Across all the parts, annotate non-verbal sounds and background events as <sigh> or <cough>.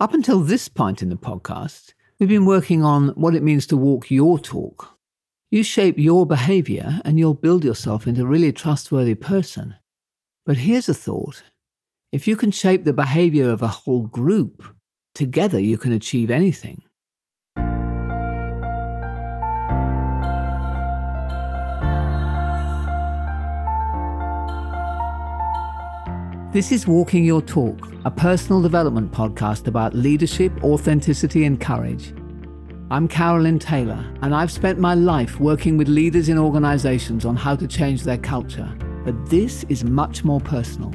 Up until this point in the podcast, we've been working on what it means to walk your talk. You shape your behavior and you'll build yourself into a really trustworthy person. But here's a thought if you can shape the behavior of a whole group, together you can achieve anything. This is Walking Your Talk, a personal development podcast about leadership, authenticity, and courage. I'm Carolyn Taylor, and I've spent my life working with leaders in organizations on how to change their culture. But this is much more personal.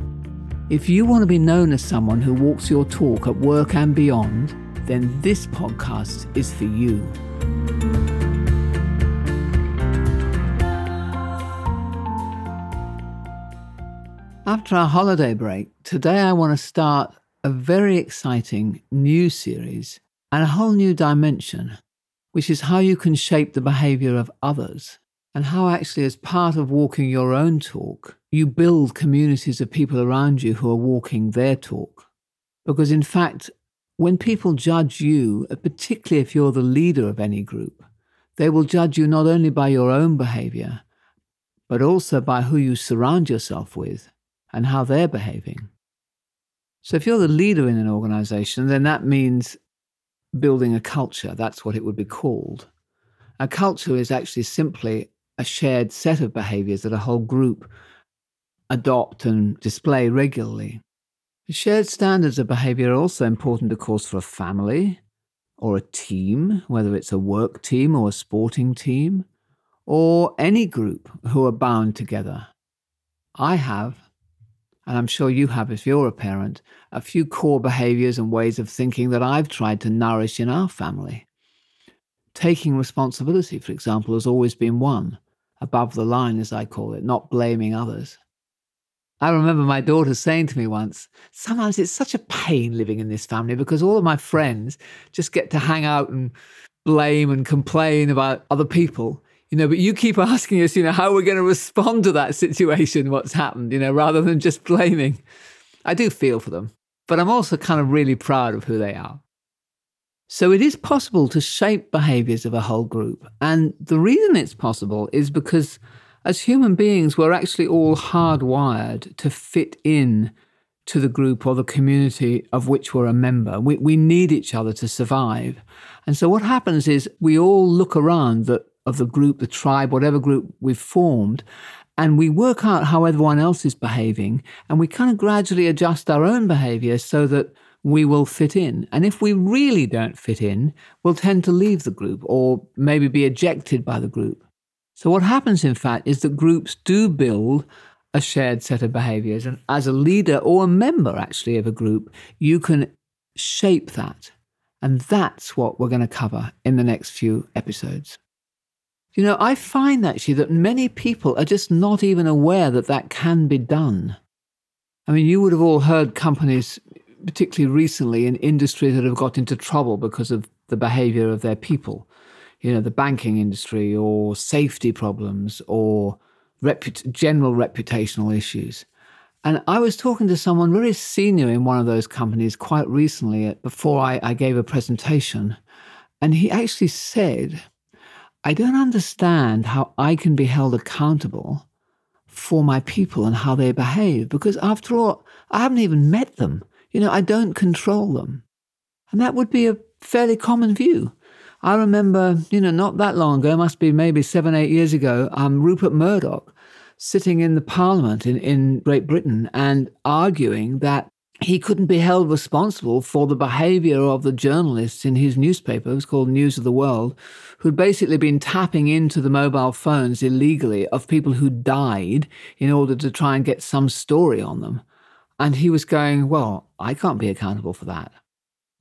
If you want to be known as someone who walks your talk at work and beyond, then this podcast is for you. After our holiday break, today I want to start a very exciting new series and a whole new dimension, which is how you can shape the behavior of others and how, actually, as part of walking your own talk, you build communities of people around you who are walking their talk. Because, in fact, when people judge you, particularly if you're the leader of any group, they will judge you not only by your own behavior, but also by who you surround yourself with and how they're behaving. So, if you're the leader in an organization, then that means building a culture. That's what it would be called. A culture is actually simply a shared set of behaviors that a whole group adopt and display regularly. Shared standards of behavior are also important, of course, for a family or a team, whether it's a work team or a sporting team, or any group who are bound together. I have and I'm sure you have if you're a parent, a few core behaviors and ways of thinking that I've tried to nourish in our family. Taking responsibility, for example, has always been one, above the line, as I call it, not blaming others. I remember my daughter saying to me once, sometimes it's such a pain living in this family because all of my friends just get to hang out and blame and complain about other people you know, but you keep <laughs> asking us, you know, how we're going to respond to that situation, what's happened, you know, rather than just blaming. I do feel for them, but I'm also kind of really proud of who they are. So it is possible to shape behaviors of a whole group. And the reason it's possible is because as human beings, we're actually all hardwired to fit in to the group or the community of which we're a member. We, we need each other to survive. And so what happens is we all look around that of the group, the tribe, whatever group we've formed, and we work out how everyone else is behaving, and we kind of gradually adjust our own behavior so that we will fit in. And if we really don't fit in, we'll tend to leave the group or maybe be ejected by the group. So, what happens, in fact, is that groups do build a shared set of behaviors. And as a leader or a member, actually, of a group, you can shape that. And that's what we're going to cover in the next few episodes. You know, I find actually that many people are just not even aware that that can be done. I mean, you would have all heard companies, particularly recently in industries that have got into trouble because of the behavior of their people. You know, the banking industry or safety problems or reput- general reputational issues. And I was talking to someone very senior in one of those companies quite recently uh, before I, I gave a presentation. And he actually said, I don't understand how I can be held accountable for my people and how they behave because, after all, I haven't even met them. You know, I don't control them. And that would be a fairly common view. I remember, you know, not that long ago, must be maybe seven, eight years ago, um, Rupert Murdoch sitting in the parliament in, in Great Britain and arguing that he couldn't be held responsible for the behavior of the journalists in his newspaper, it was called News of the World, who'd basically been tapping into the mobile phones illegally of people who died in order to try and get some story on them. And he was going, Well, I can't be accountable for that.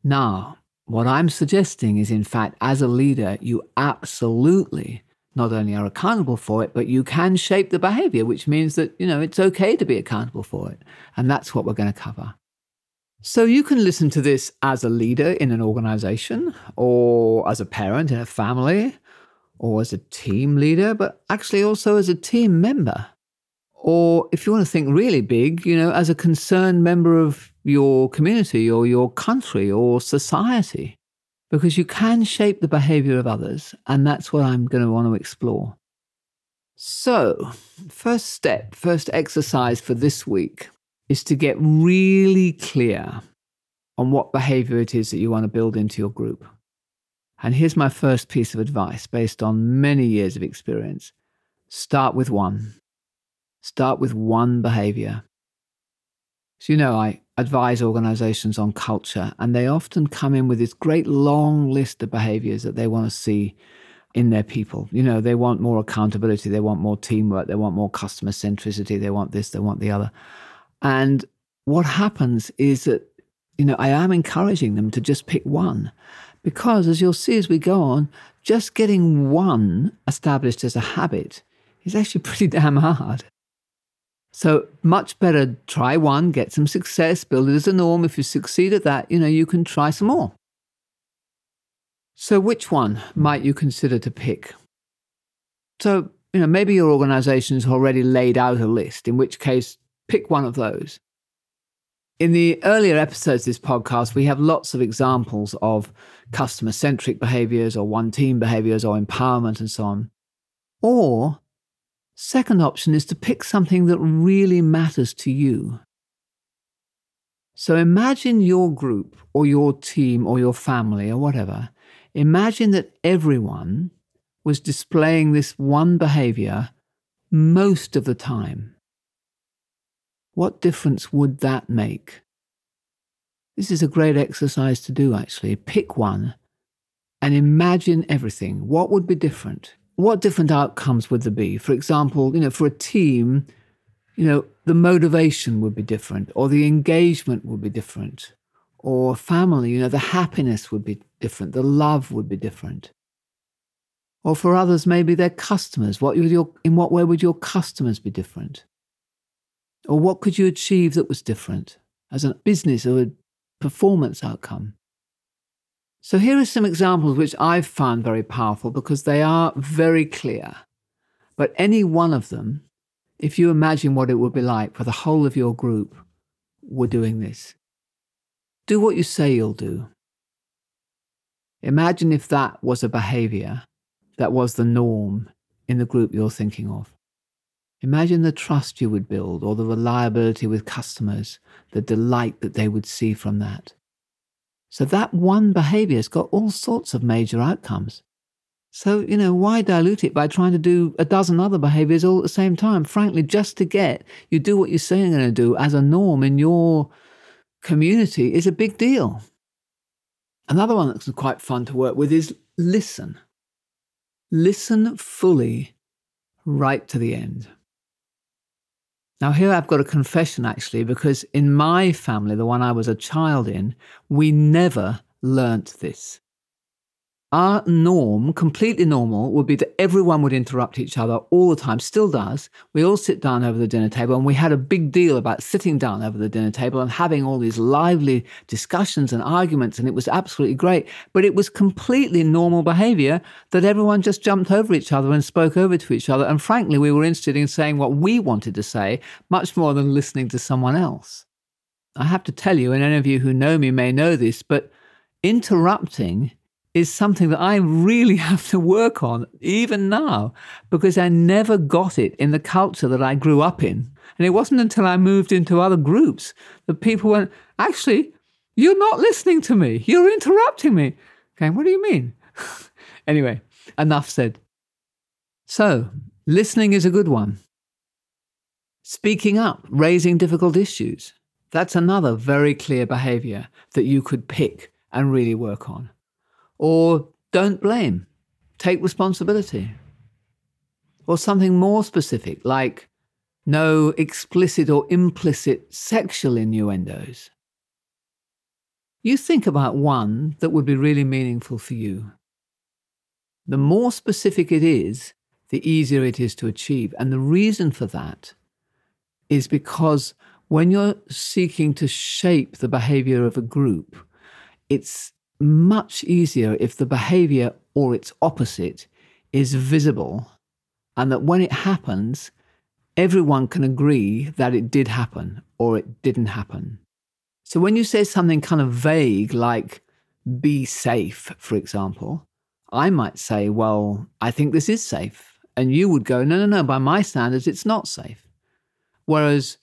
Now, what I'm suggesting is, in fact, as a leader, you absolutely not only are accountable for it, but you can shape the behavior, which means that, you know, it's okay to be accountable for it. And that's what we're going to cover. So you can listen to this as a leader in an organization, or as a parent in a family, or as a team leader, but actually also as a team member. Or if you want to think really big, you know, as a concerned member of your community or your country or society because you can shape the behavior of others. And that's what I'm going to want to explore. So, first step, first exercise for this week is to get really clear on what behavior it is that you want to build into your group. And here's my first piece of advice based on many years of experience start with one. Start with one behavior. So, you know, I advise organizations on culture, and they often come in with this great long list of behaviors that they want to see in their people. You know, they want more accountability, they want more teamwork, they want more customer centricity, they want this, they want the other. And what happens is that, you know, I am encouraging them to just pick one because, as you'll see as we go on, just getting one established as a habit is actually <laughs> pretty damn hard. So much better try one, get some success, build it as a norm. If you succeed at that, you know, you can try some more. So which one might you consider to pick? So, you know, maybe your organization has already laid out a list, in which case pick one of those. In the earlier episodes of this podcast, we have lots of examples of customer centric behaviors or one team behaviors or empowerment and so on. Or Second option is to pick something that really matters to you. So imagine your group or your team or your family or whatever. Imagine that everyone was displaying this one behavior most of the time. What difference would that make? This is a great exercise to do, actually. Pick one and imagine everything. What would be different? what different outcomes would there be? For example, you know, for a team, you know, the motivation would be different, or the engagement would be different, or family, you know, the happiness would be different, the love would be different. Or for others, maybe their customers. What would your, in what way would your customers be different? Or what could you achieve that was different as a business or a performance outcome? So here are some examples which I've found very powerful because they are very clear. But any one of them, if you imagine what it would be like for the whole of your group, were doing this. Do what you say you'll do. Imagine if that was a behavior that was the norm in the group you're thinking of. Imagine the trust you would build or the reliability with customers, the delight that they would see from that. So that one behavior has got all sorts of major outcomes. So, you know, why dilute it by trying to do a dozen other behaviors all at the same time? Frankly, just to get you do what you're saying you're going to do as a norm in your community is a big deal. Another one that's quite fun to work with is listen. Listen fully right to the end. Now, here I've got a confession actually, because in my family, the one I was a child in, we never learnt this. Our norm, completely normal, would be that everyone would interrupt each other all the time, still does. We all sit down over the dinner table, and we had a big deal about sitting down over the dinner table and having all these lively discussions and arguments, and it was absolutely great. But it was completely normal behavior that everyone just jumped over each other and spoke over to each other. And frankly, we were interested in saying what we wanted to say much more than listening to someone else. I have to tell you, and any of you who know me may know this, but interrupting is something that I really <laughs> have to work on even now because I never got it in the culture that I grew up in. And it wasn't until I moved into other groups that people went, actually, you're not listening to me. You're interrupting me. Okay, what do you mean? <laughs> anyway, enough said. So, listening is a good one. Speaking up, raising difficult issues. That's another very clear behavior that you could pick and really work on. Or don't blame, take responsibility. Or something more specific, like no explicit or implicit sexual innuendos. You think about one that would be really meaningful for you. The more specific it is, the easier it is to achieve. And the reason for that is because when you're seeking to shape the behavior of a group, it's much easier if the behavior or its opposite is visible and that when it happens, everyone can agree that it did happen or it didn't happen. So when you say something kind of vague, like be safe, for example, I might say, well, I think this is safe. And you would go, no, no, no, by my standards, it's not safe. Whereas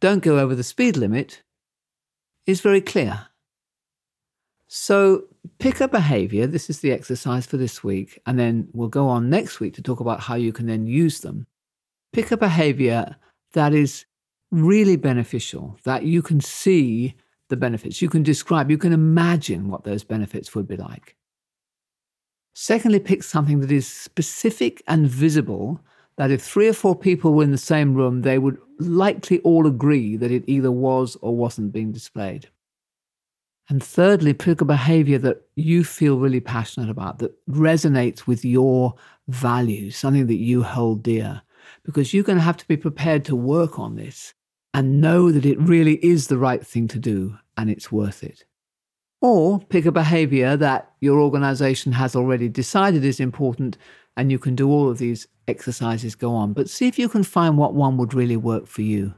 don't go over the speed limit is very clear. So pick a behavior. This is the exercise for this week. And then we'll go on next week to talk about how you can then use them. Pick a behavior that is really beneficial, that you can see the benefits, you can describe, you can imagine what those benefits would be like. Secondly, pick something that is specific and visible, that if three or four people were in the same room, they would likely all agree that it either was or wasn't being displayed. And thirdly, pick a behavior that you feel really passionate about, that resonates with your values, something that you hold dear, because you're going to have to be prepared to work on this and know that it really is the right thing to do and it's worth it. Or pick a behavior that your organization has already decided is important and you can do all of these exercises go on. But see if you can find what one would really work for you.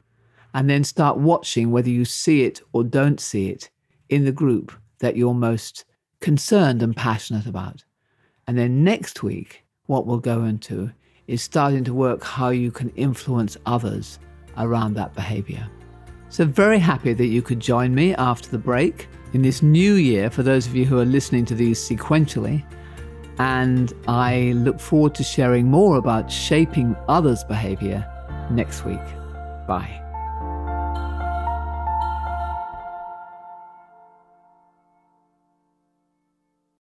And then start watching whether you see it or don't see it in the group that you're most concerned and passionate about. And then next week, what we'll go into is starting to work how you can influence others around that behavior. So, very happy that you could join me after the break in this new year for those of you who are listening to these sequentially. And I look forward to sharing more about shaping others' behavior next week. Bye.